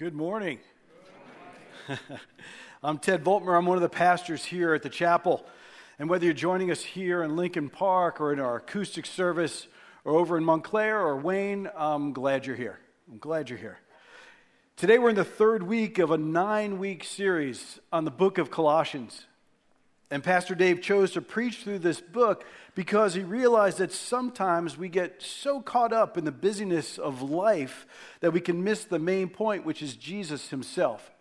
Good morning. I'm Ted Voltmer. I'm one of the pastors here at the chapel. And whether you're joining us here in Lincoln Park or in our acoustic service or over in Montclair or Wayne, I'm glad you're here. I'm glad you're here. Today we're in the third week of a nine week series on the book of Colossians. And Pastor Dave chose to preach through this book because he realized that sometimes we get so caught up in the busyness of life that we can miss the main point, which is Jesus himself.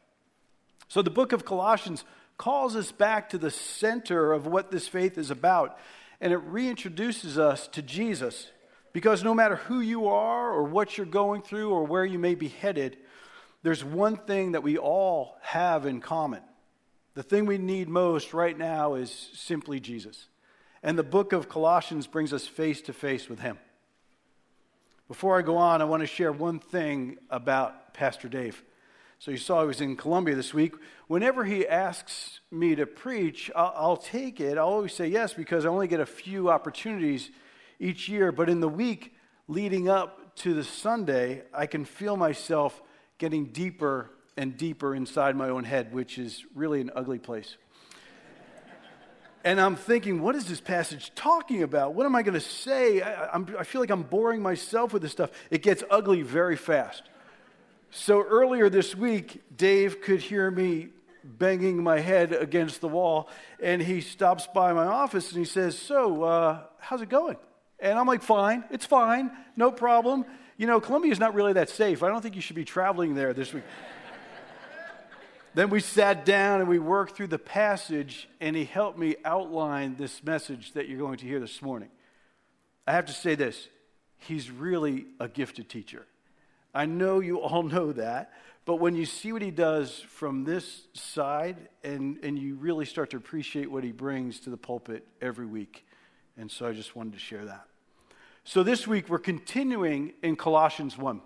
So the book of Colossians calls us back to the center of what this faith is about, and it reintroduces us to Jesus. Because no matter who you are, or what you're going through, or where you may be headed, there's one thing that we all have in common the thing we need most right now is simply Jesus. And the book of Colossians brings us face to face with him. Before I go on, I want to share one thing about Pastor Dave. So you saw he was in Colombia this week. Whenever he asks me to preach, I'll, I'll, take it. I'll always say yes because I only get a few opportunities each year. But in the week leading up to the Sunday, I can feel myself getting deeper and deeper inside my own head, which is really an ugly place. and I'm thinking, what is this passage talking about? What am I going to say? I, I, feel like I'm boring myself with this stuff. It gets ugly very fast. So earlier this week, Dave could hear me banging my head against the wall, and he stops by my office and he says, So, uh, how's it going? And I'm like, Fine, it's fine, no problem. You know, Colombia is not really that safe. I don't think you should be traveling there this week. Then we sat down and we worked through the passage, and he helped me outline this message that you're going to hear this morning. I have to say this he's really a gifted teacher. I know you all know that, but when you see what he does from this side, and, and you really start to appreciate what he brings to the pulpit every week. And so I just wanted to share that. So this week, we're continuing in Colossians 1.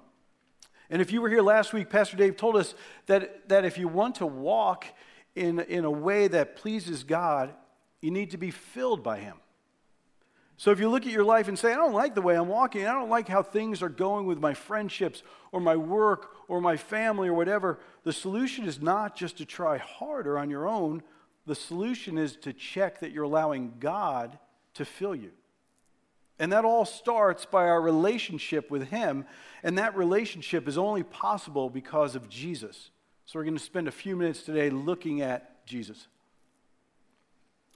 And if you were here last week, Pastor Dave told us that, that if you want to walk in, in a way that pleases God, you need to be filled by Him. So if you look at your life and say, I don't like the way I'm walking, I don't like how things are going with my friendships or my work or my family or whatever, the solution is not just to try harder on your own. The solution is to check that you're allowing God to fill you. And that all starts by our relationship with Him. And that relationship is only possible because of Jesus. So we're going to spend a few minutes today looking at Jesus.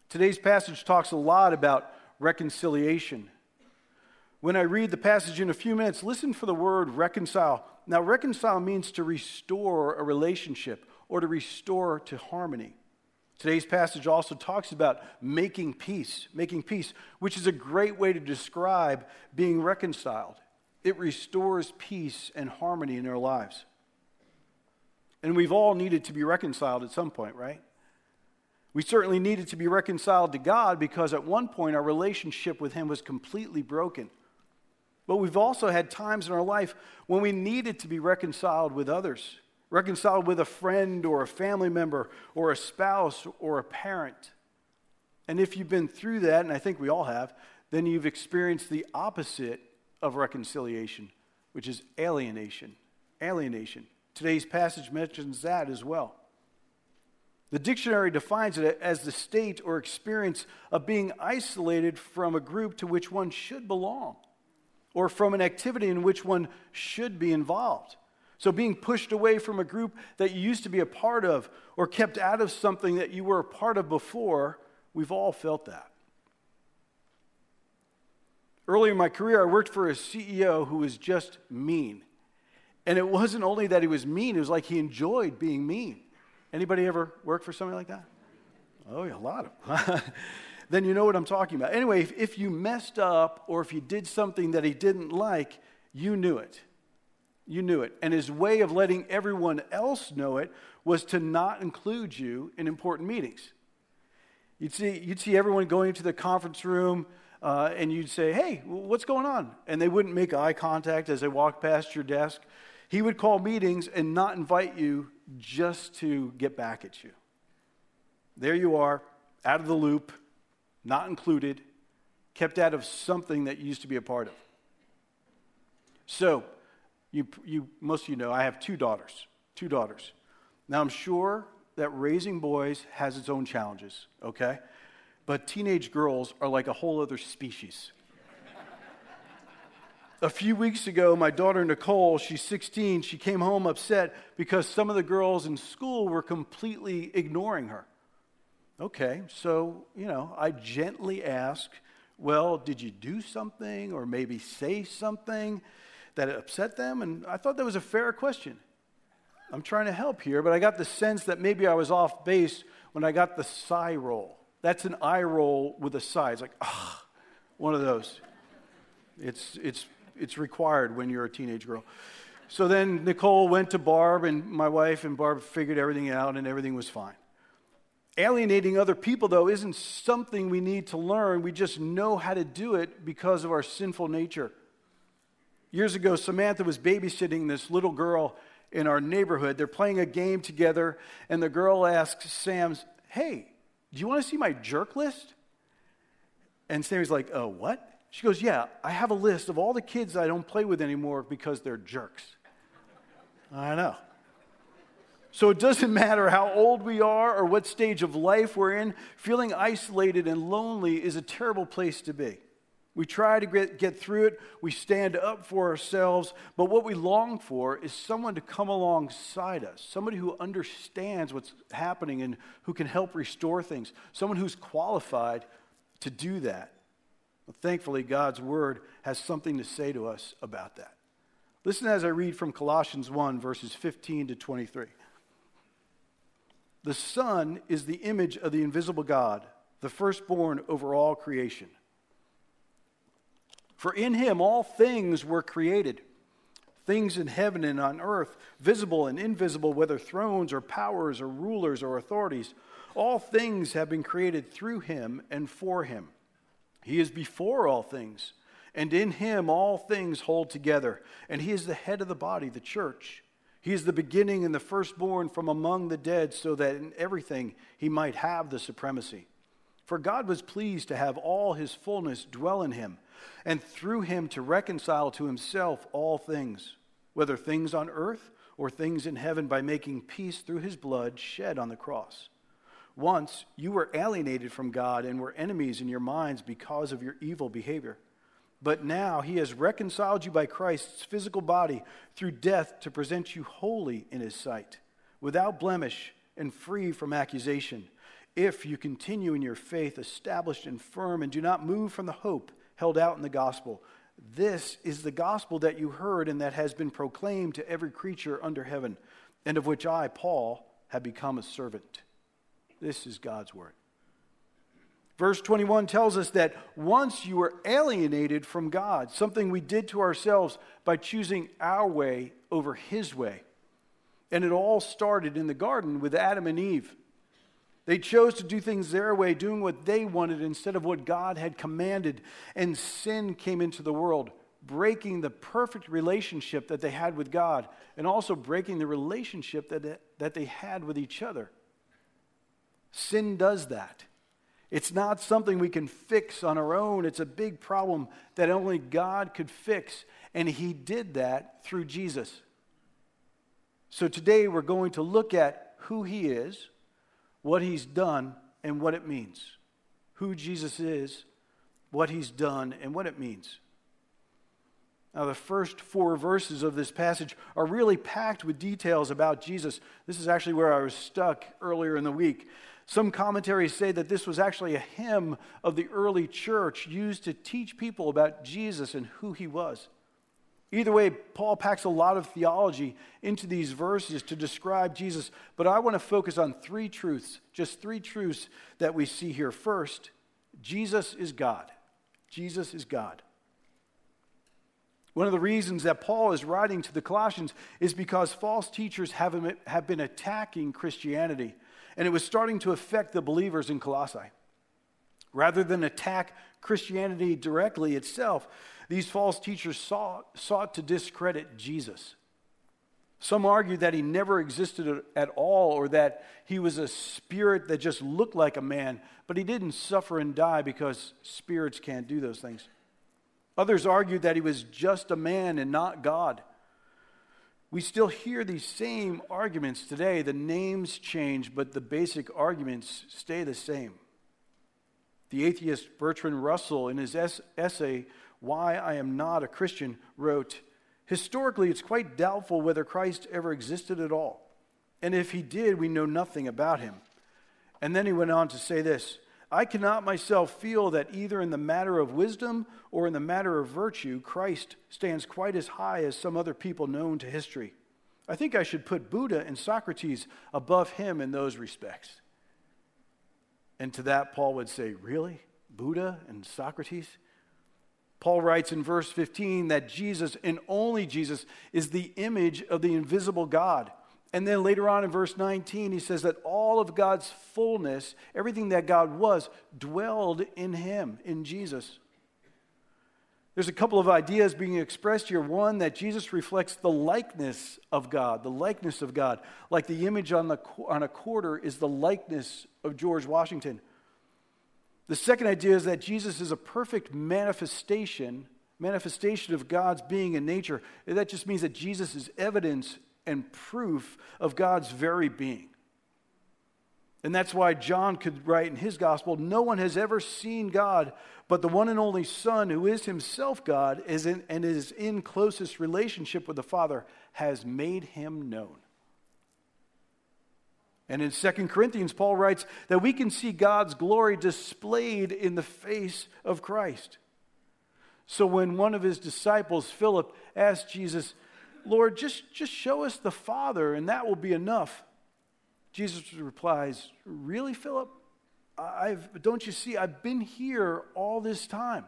Today's passage talks a lot about reconciliation. When I read the passage in a few minutes, listen for the word reconcile. Now, reconcile means to restore a relationship or to restore to harmony. Today's passage also talks about making peace, making peace, which is a great way to describe being reconciled. It restores peace and harmony in our lives. And we've all needed to be reconciled at some point, right? We certainly needed to be reconciled to God because at one point our relationship with Him was completely broken. But we've also had times in our life when we needed to be reconciled with others reconciled with a friend or a family member or a spouse or a parent. And if you've been through that, and I think we all have, then you've experienced the opposite of reconciliation, which is alienation. Alienation. Today's passage mentions that as well. The dictionary defines it as the state or experience of being isolated from a group to which one should belong, or from an activity in which one should be involved. So, being pushed away from a group that you used to be a part of or kept out of something that you were a part of before, we've all felt that. Early in my career, I worked for a CEO who was just mean. And it wasn't only that he was mean, it was like he enjoyed being mean. Anybody ever work for somebody like that? Oh, yeah, a lot of them. then you know what I'm talking about. Anyway, if, if you messed up or if you did something that he didn't like, you knew it. You knew it. And his way of letting everyone else know it was to not include you in important meetings. You'd see, you'd see everyone going into the conference room, uh, and you'd say, Hey, what's going on? And they wouldn't make eye contact as they walked past your desk. He would call meetings and not invite you just to get back at you. There you are, out of the loop, not included, kept out of something that you used to be a part of. So, you, you, most of you know I have two daughters. two daughters. Now, I'm sure that raising boys has its own challenges, okay? But teenage girls are like a whole other species. a few weeks ago, my daughter Nicole, she's 16, she came home upset because some of the girls in school were completely ignoring her. Okay, so, you know, I gently ask, well, did you do something or maybe say something that upset them? And I thought that was a fair question. I'm trying to help here, but I got the sense that maybe I was off base when I got the sigh roll. That's an eye roll with a sigh. It's like, ah, one of those. It's, it's, it's required when you're a teenage girl. So then Nicole went to Barb and my wife, and Barb figured everything out, and everything was fine. Alienating other people, though, isn't something we need to learn. We just know how to do it because of our sinful nature. Years ago, Samantha was babysitting this little girl in our neighborhood. They're playing a game together, and the girl asks Sam, Hey, do you want to see my jerk list? And Sammy's like, Oh, what? She goes, Yeah, I have a list of all the kids I don't play with anymore because they're jerks. I know. So it doesn't matter how old we are or what stage of life we're in, feeling isolated and lonely is a terrible place to be. We try to get, get through it, we stand up for ourselves, but what we long for is someone to come alongside us, somebody who understands what's happening and who can help restore things, someone who's qualified to do that. Well, thankfully, God's word has something to say to us about that. Listen as I read from Colossians 1, verses 15 to 23. The Son is the image of the invisible God, the firstborn over all creation. For in him all things were created things in heaven and on earth, visible and invisible, whether thrones or powers or rulers or authorities. All things have been created through him and for him. He is before all things, and in him all things hold together. And he is the head of the body, the church. He is the beginning and the firstborn from among the dead, so that in everything he might have the supremacy. For God was pleased to have all his fullness dwell in him and through him to reconcile to himself all things, whether things on earth or things in heaven, by making peace through his blood shed on the cross. Once you were alienated from God and were enemies in your minds because of your evil behavior. But now he has reconciled you by Christ's physical body through death to present you holy in his sight, without blemish and free from accusation, if you continue in your faith, established and firm, and do not move from the hope held out in the gospel. This is the gospel that you heard and that has been proclaimed to every creature under heaven, and of which I, Paul, have become a servant. This is God's word. Verse 21 tells us that once you were alienated from God, something we did to ourselves by choosing our way over his way. And it all started in the garden with Adam and Eve. They chose to do things their way, doing what they wanted instead of what God had commanded. And sin came into the world, breaking the perfect relationship that they had with God and also breaking the relationship that, that they had with each other. Sin does that. It's not something we can fix on our own. It's a big problem that only God could fix. And He did that through Jesus. So today we're going to look at who He is what he's done and what it means. Who Jesus is, what he's done, and what it means. Now, the first four verses of this passage are really packed with details about Jesus. This is actually where I was stuck earlier in the week. Some commentaries say that this was actually a hymn of the early church used to teach people about Jesus and who he was. Either way, Paul packs a lot of theology into these verses to describe Jesus, but I want to focus on three truths, just three truths that we see here. First, Jesus is God. Jesus is God. One of the reasons that Paul is writing to the Colossians is because false teachers have, been attacking Christianity, and it was starting to affect the believers in Colossae. Rather than attack Christianity directly itself, these false teachers sought, sought to discredit Jesus. Some argued that he never existed at all or that he was a spirit that just looked like a man, but he didn't suffer and die because spirits can't do those things. Others argued that he was just a man and not God. We we still hear these same arguments today. The names change, but the basic arguments stay the same. The atheist Bertrand Russell, in his essay, Why I Am Not a Christian, wrote Historically, it's quite doubtful whether Christ ever existed at all. And if he did, we know nothing about him. And then he went on to say this I cannot myself feel that either in the matter of wisdom or in the matter of virtue, Christ stands quite as high as some other people known to history. I think I should put Buddha and Socrates above him in those respects. And to that, Paul would say, Really? Buddha and Socrates? Paul writes in verse 15 that Jesus and only Jesus is the image of the invisible God. And then later on in verse 19, he says that all of God's fullness, everything that God was, dwelled in him, in Jesus. There's a couple of ideas being expressed here. One, that Jesus reflects the likeness of God, the likeness of God. Like the image on, the, on a quarter is the likeness of George Washington. The second idea is that Jesus is a perfect manifestation, manifestation of God's being and nature. That just means that Jesus is evidence and proof of God's very being. And that's why John could write in his gospel No one has ever seen God, but the one and only Son, who is himself God is in, and is in closest relationship with the Father, has made him known. And in 2 Corinthians, Paul writes that we can see God's glory displayed in the face of Christ. So when one of his disciples, Philip, asked Jesus, Lord, just, just show us the Father, and that will be enough. Jesus replies, Really, Philip? I've, don't you see? I've been here all this time.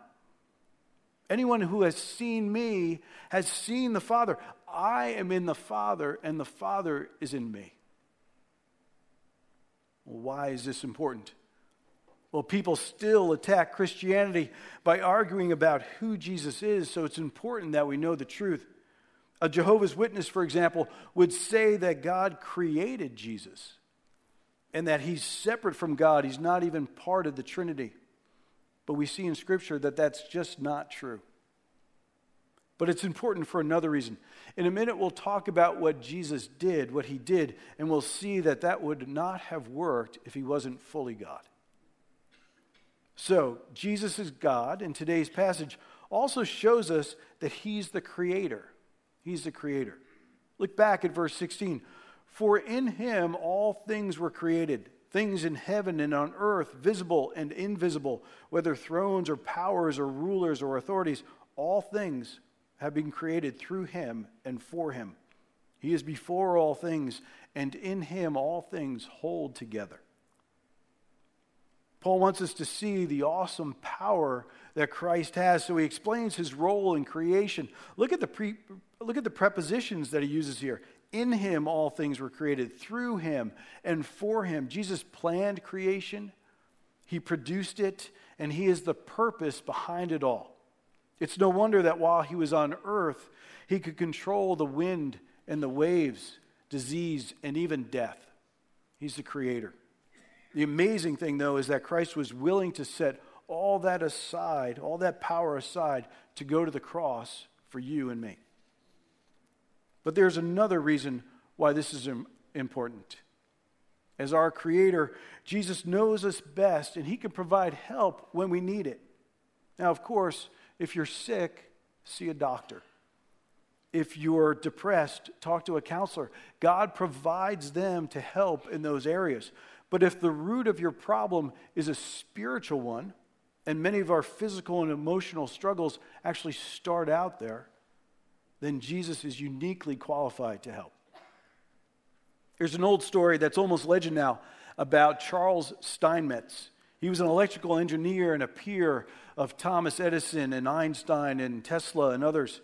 Anyone who has seen me has seen the Father. I am in the Father, and the Father is in me. Why is this important? Well, people still attack Christianity by arguing about who Jesus is, so it's important that we know the truth. A Jehovah's Witness, for example, would say that God created Jesus and that he's separate from God. He's not even part of the Trinity. But we see in Scripture that that's just not true. But it's important for another reason. In a minute, we'll talk about what Jesus did, what he did, and we'll see that that would not have worked if he wasn't fully God. So, Jesus is God, and today's passage also shows us that he's the creator. He's the creator. Look back at verse 16. For in him all things were created, things in heaven and on earth, visible and invisible, whether thrones or powers or rulers or authorities, all things have been created through him and for him. He is before all things, and in him all things hold together. Paul wants us to see the awesome power that Christ has, so he explains his role in creation. Look at the, pre, look at the prepositions that he uses here. In him, all things were created, through him and for him. Jesus planned creation, he produced it, and he is the purpose behind it all. It's no wonder that while he was on earth, he could control the wind and the waves, disease, and even death. He's the creator. The amazing thing, though, is that Christ was willing to set all that aside, all that power aside, to go to the cross for you and me. But there's another reason why this is important. As our Creator, Jesus knows us best, and He can provide help when we need it. Now, of course, if you're sick, see a doctor. If you're depressed, talk to a counselor. God provides them to help in those areas. But if the root of your problem is a spiritual one, and many of our physical and emotional struggles actually start out there, then Jesus is uniquely qualified to help. There's an old story that's almost legend now about Charles Steinmetz. He was an electrical engineer and a peer of Thomas Edison and Einstein and Tesla and others.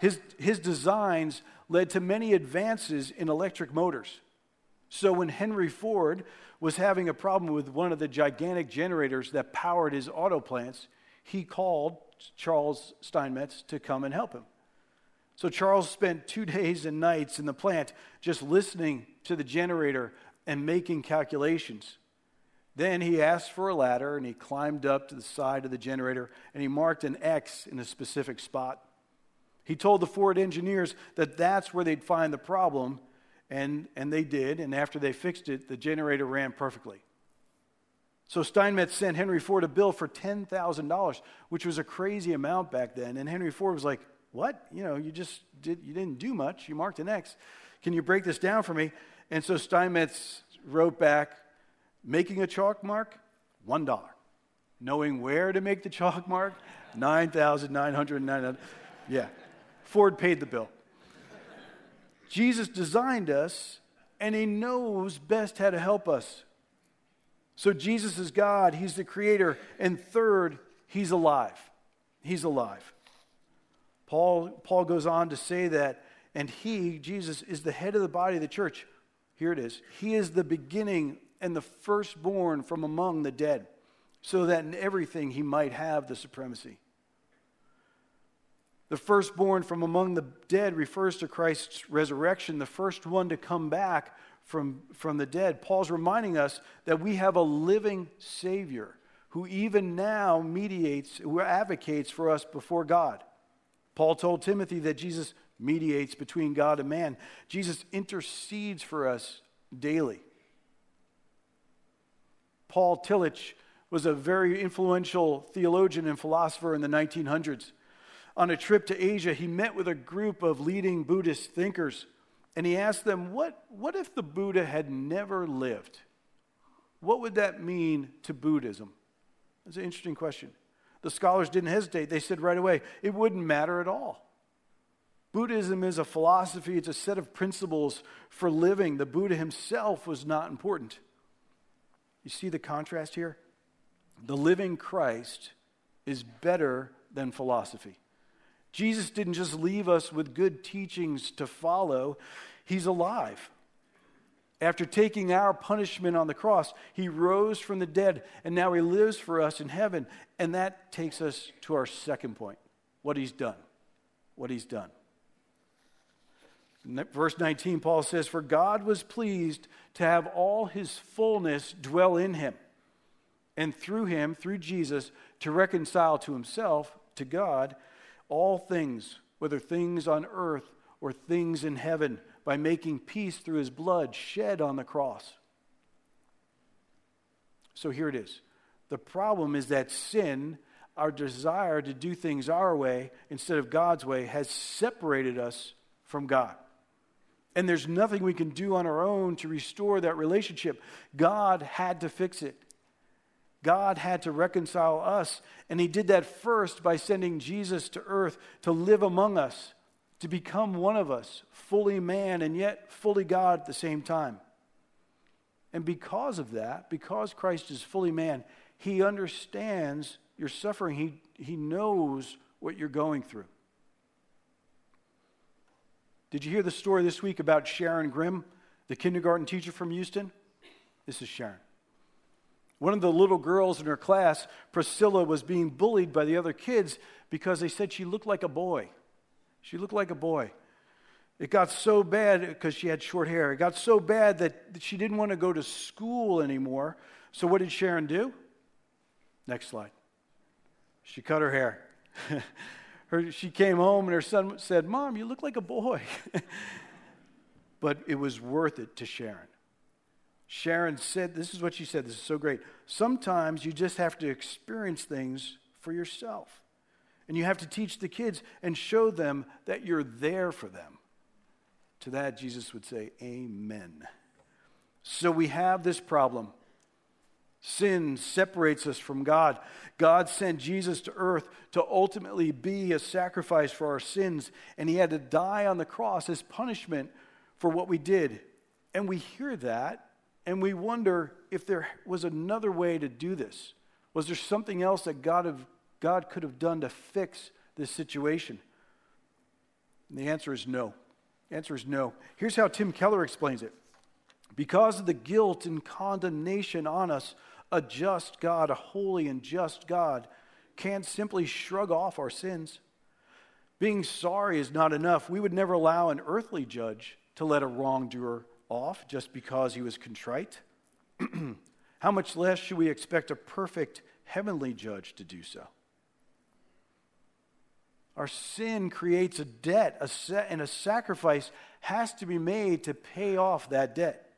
His, his designs led to many advances in electric motors. So when Henry Ford was having a problem with one of the gigantic generators that powered his auto plants, he called Charles Steinmetz to come and help him. So Charles spent two days and nights in the plant just listening to the generator and making calculations. Then he asked for a ladder and he climbed up to the side of the generator and he marked an X in a specific spot. He told the Ford engineers that that's where they'd find the problem, and, and they did. And after they fixed it, the generator ran perfectly. So Steinmetz sent Henry Ford a bill for $10,000, which was a crazy amount back then. And Henry Ford was like, What? You know, you just did, you didn't do much. You marked an X. Can you break this down for me? And so Steinmetz wrote back, Making a chalk mark, $1. Knowing where to make the chalk mark, 9,999. Yeah. Ford paid the bill. Jesus designed us, and He knows best how to help us. So Jesus is God, He's the creator. And third, He's alive. He's alive. Paul, Paul goes on to say that, and He, Jesus, is the head of the body of the church. Here it is. He is the beginning and the firstborn from among the dead, so that in everything He might have the supremacy. The firstborn from among the dead refers to Christ's resurrection, the first one to come back from, from the dead. Paul's reminding us that we have a living Savior who even now mediates, who advocates for us before God. Paul told Timothy that Jesus mediates between God and man. Jesus intercedes for us daily. Paul Tillich was a very influential theologian and philosopher in the 1900s. On a trip to Asia, he met with a group of leading Buddhist thinkers and he asked them, what, what if the Buddha had never lived? What would that mean to Buddhism? That's an interesting question. The scholars didn't hesitate. They said right away, it wouldn't matter at all. Buddhism is a philosophy, it's a set of principles for living. The Buddha himself was not important. You see the contrast here? The living Christ is better than philosophy. Jesus didn't just leave us with good teachings to follow, He's alive. After taking our punishment on the cross, He rose from the dead, and now He lives for us in heaven. And that takes us to our second point what He's done. What He's done. Verse 19, Paul says, For God was pleased to have all His fullness dwell in Him, and through Him, through Jesus, to reconcile to Himself, to God, all things, whether things on earth or things in heaven, by making peace through his blood shed on the cross. So here it is. The problem is that sin, our desire to do things our way instead of God's way, has separated us from God. And there's nothing we can do on our own to restore that relationship. God had to fix it. God had to reconcile us. And He did that first by sending Jesus to earth to live among us, to become one of us, fully man and yet fully God at the same time. And because of that, because Christ is fully man, He understands your suffering, He, he knows what you're going through. Did you hear the story this week about Sharon Grimm, the kindergarten teacher from Houston? This is Sharon. One of the little girls in her class, Priscilla, was being bullied by the other kids because they said she looked like a boy. She looked like a boy. It got so bad because she had short hair. It got so bad that she didn't want to go to school anymore. So, what did Sharon do? Next slide. She cut her hair. her, she came home and her son said, Mom, you look like a boy. but it was worth it to Sharon. Sharon said, This is what she said. This is so great. Sometimes you just have to experience things for yourself. And you have to teach the kids and show them that you're there for them. To that, Jesus would say, Amen. So we have this problem. Sin separates us from God. God sent Jesus to earth to ultimately be a sacrifice for our sins, and he had to die on the cross as punishment for what we did. And we hear that and we wonder if there was another way to do this. Was there something else that God, God could have done to fix this situation? And the answer is no. The answer is no. Here's how Tim Keller explains it Because of the guilt and condemnation on us, a just God, a holy and just God, can't simply shrug off our sins. Being sorry is not enough. We would never allow an earthly judge to let a wrongdoer off just because he was contrite? How much less should we expect a perfect heavenly judge to do so? Our sin creates a debt, a set, and a sacrifice has to be made to pay off that debt.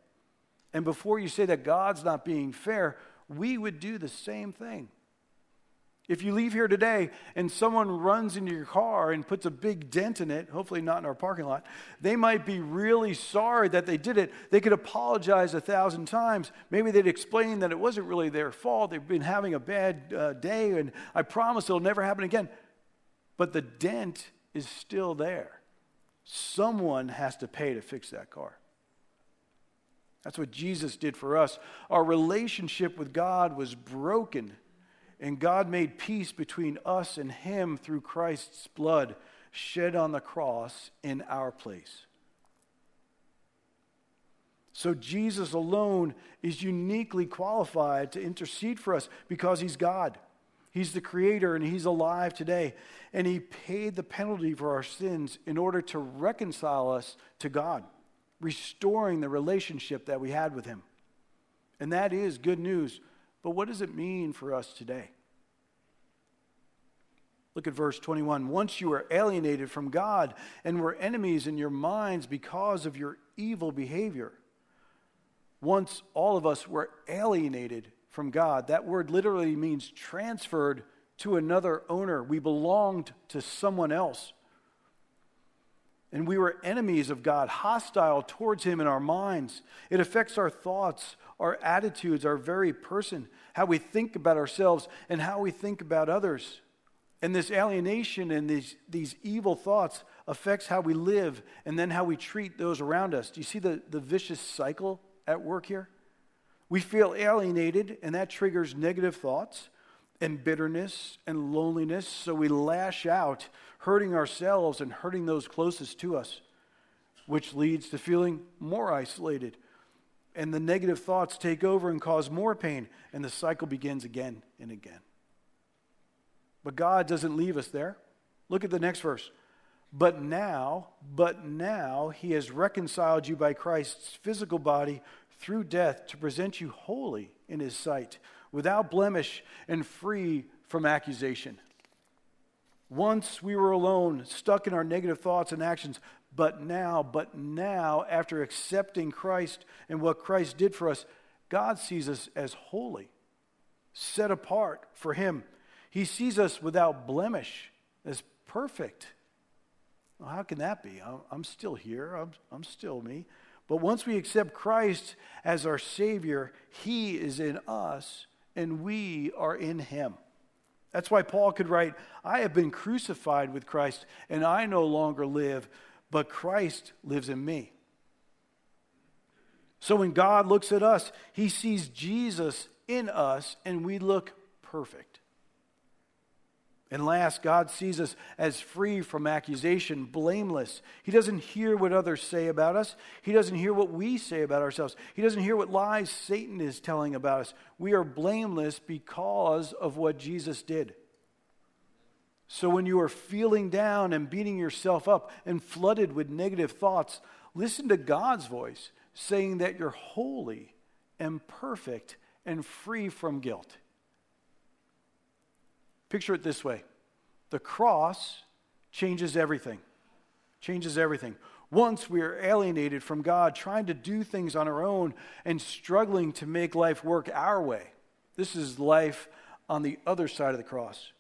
And before you say that God's not being fair, we would do the same thing. If you leave here today and someone runs into your car and puts a big dent in it, hopefully not in our parking lot, they might be really sorry that they did it. They could apologize a thousand times. Maybe they'd explain that it wasn't really their fault. They've been having a bad uh, day, and I promise it'll never happen again. But the dent is still there. Someone has to pay to fix that car. That's what Jesus did for us. Our relationship with God was broken and God made peace between us and him through Christ's blood shed on the cross in our place. So Jesus alone is uniquely qualified to intercede for us because he's God. He's the creator and he's alive today. And he paid the penalty for our sins in order to reconcile us to God, restoring the relationship that we had with him. And that is good news but what does it mean for us today? Look at verse 21. Once you were alienated from God and were enemies in your minds because of your evil behavior. Once all of us were alienated from God. That word literally means transferred to another owner. We belonged to someone else. And we were enemies of God, hostile towards Him in our minds. It affects our thoughts, our attitudes, our very person, how we think about ourselves, and how we think about others. And this alienation and these, these evil thoughts affects how we live and then how we treat those around us. Do you see the, the vicious cycle at work here? We feel alienated, and that triggers negative thoughts and bitterness and loneliness. So we lash out, hurting ourselves and hurting those closest to us, which leads to feeling more isolated and the negative thoughts take over and cause more pain, and the cycle begins again and again. But God doesn't leave us there. Look at the next verse. But now, but now he has reconciled you by Christ's physical body through death to present you holy in his sight, without blemish and free from accusation. Once we were alone, stuck in our negative thoughts and actions, but now, but now, after accepting Christ and what Christ did for us, God sees us as holy, set apart for Him. He sees us without blemish, as perfect. Well, how can that be? I'm still here, I'm, I'm still me. But once we accept Christ as our Savior, He is in us and we are in Him. That's why Paul could write, I have been crucified with Christ, and I no longer live, but Christ lives in me. So when God looks at us, he sees Jesus in us, and we look perfect. And last, God sees us as free from accusation, blameless. He doesn't hear what others say about us. He doesn't hear what we say about ourselves. He doesn't hear what lies Satan is telling about us. We are blameless because of what Jesus did. So when you are feeling down and beating yourself up and flooded with negative thoughts, listen to God's voice saying that you're holy and perfect and free from guilt. Picture it this way the cross changes everything. Changes everything. Once we are alienated from God, trying to do things on our own and struggling to make life work our way. This is life on the other side of the cross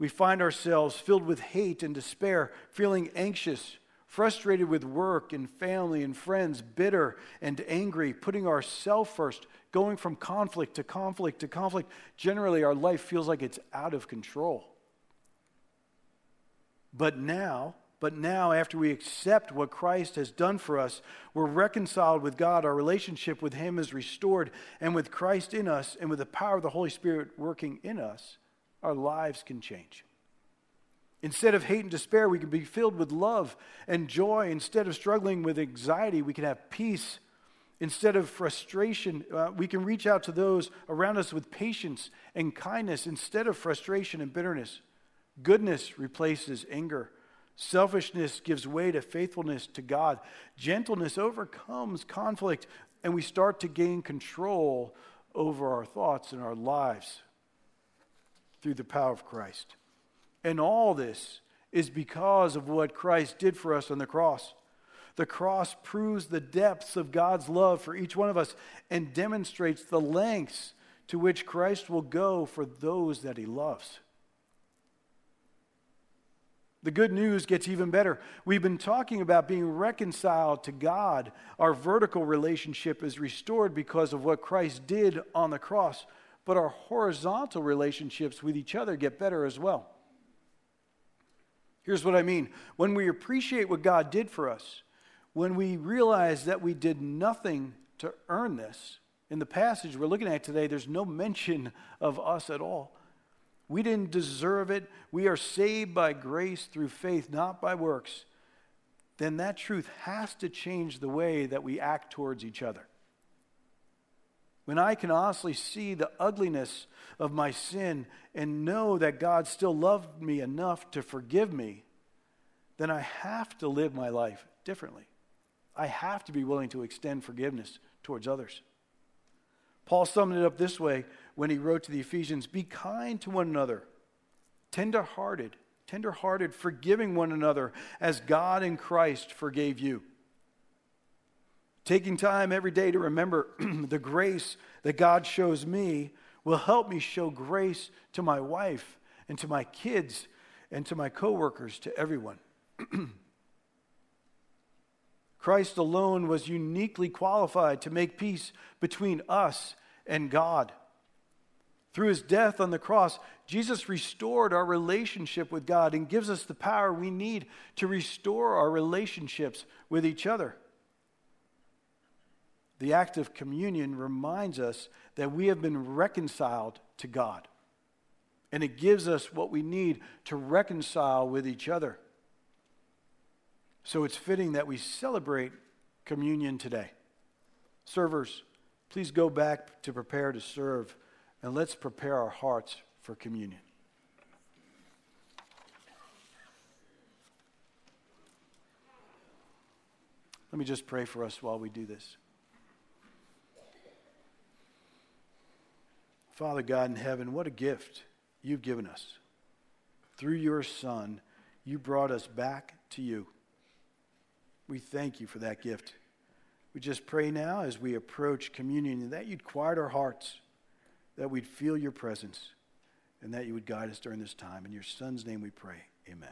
we find ourselves filled with hate and despair, feeling anxious, frustrated with work and family and friends, bitter and angry, putting ourselves first, going from conflict to conflict to conflict. Generally, our life feels like it's out of control. But now, but now, after we accept what Christ has done for us, we're reconciled with God. Our relationship with Him is restored. And with Christ in us and with the power of the Holy Spirit working in us, our lives can change. Instead of hate and despair, we can be filled with love and joy. Instead of struggling with anxiety, we can have peace. Instead of frustration, uh, we can reach out to those around us with patience and kindness instead of frustration and bitterness. Goodness replaces anger. Selfishness gives way to faithfulness to God. Gentleness overcomes conflict, and we start to gain control over our thoughts and our lives through the power of Christ. And all this is because of what Christ did for us on the cross. The cross proves the depths of God's love for each one of us and demonstrates the lengths to which Christ will go for those that he loves. The good news gets even better. We've been talking about being reconciled to God. Our vertical relationship is restored because of what Christ did on the cross, but our horizontal relationships with each other get better as well. Here's what I mean when we appreciate what God did for us, when we realize that we did nothing to earn this, in the passage we're looking at today, there's no mention of us at all. We didn't deserve it. We are saved by grace through faith, not by works. Then that truth has to change the way that we act towards each other. When I can honestly see the ugliness of my sin and know that God still loved me enough to forgive me, then I have to live my life differently. I have to be willing to extend forgiveness towards others. Paul summed it up this way when he wrote to the Ephesians Be kind to one another, tenderhearted, tenderhearted, forgiving one another as God in Christ forgave you. Taking time every day to remember the grace that God shows me will help me show grace to my wife and to my kids and to my coworkers, to everyone. Christ alone was uniquely qualified to make peace between us and God. Through his death on the cross, Jesus restored our relationship with God and gives us the power we need to restore our relationships with each other. The act of communion reminds us that we have been reconciled to God, and it gives us what we need to reconcile with each other. So it's fitting that we celebrate communion today. Servers, please go back to prepare to serve and let's prepare our hearts for communion. Let me just pray for us while we do this. Father God in heaven, what a gift you've given us. Through your Son, you brought us back to you. We thank you for that gift. We just pray now as we approach communion that you'd quiet our hearts that we'd feel your presence and that you would guide us during this time. In your Son's name we pray. Amen.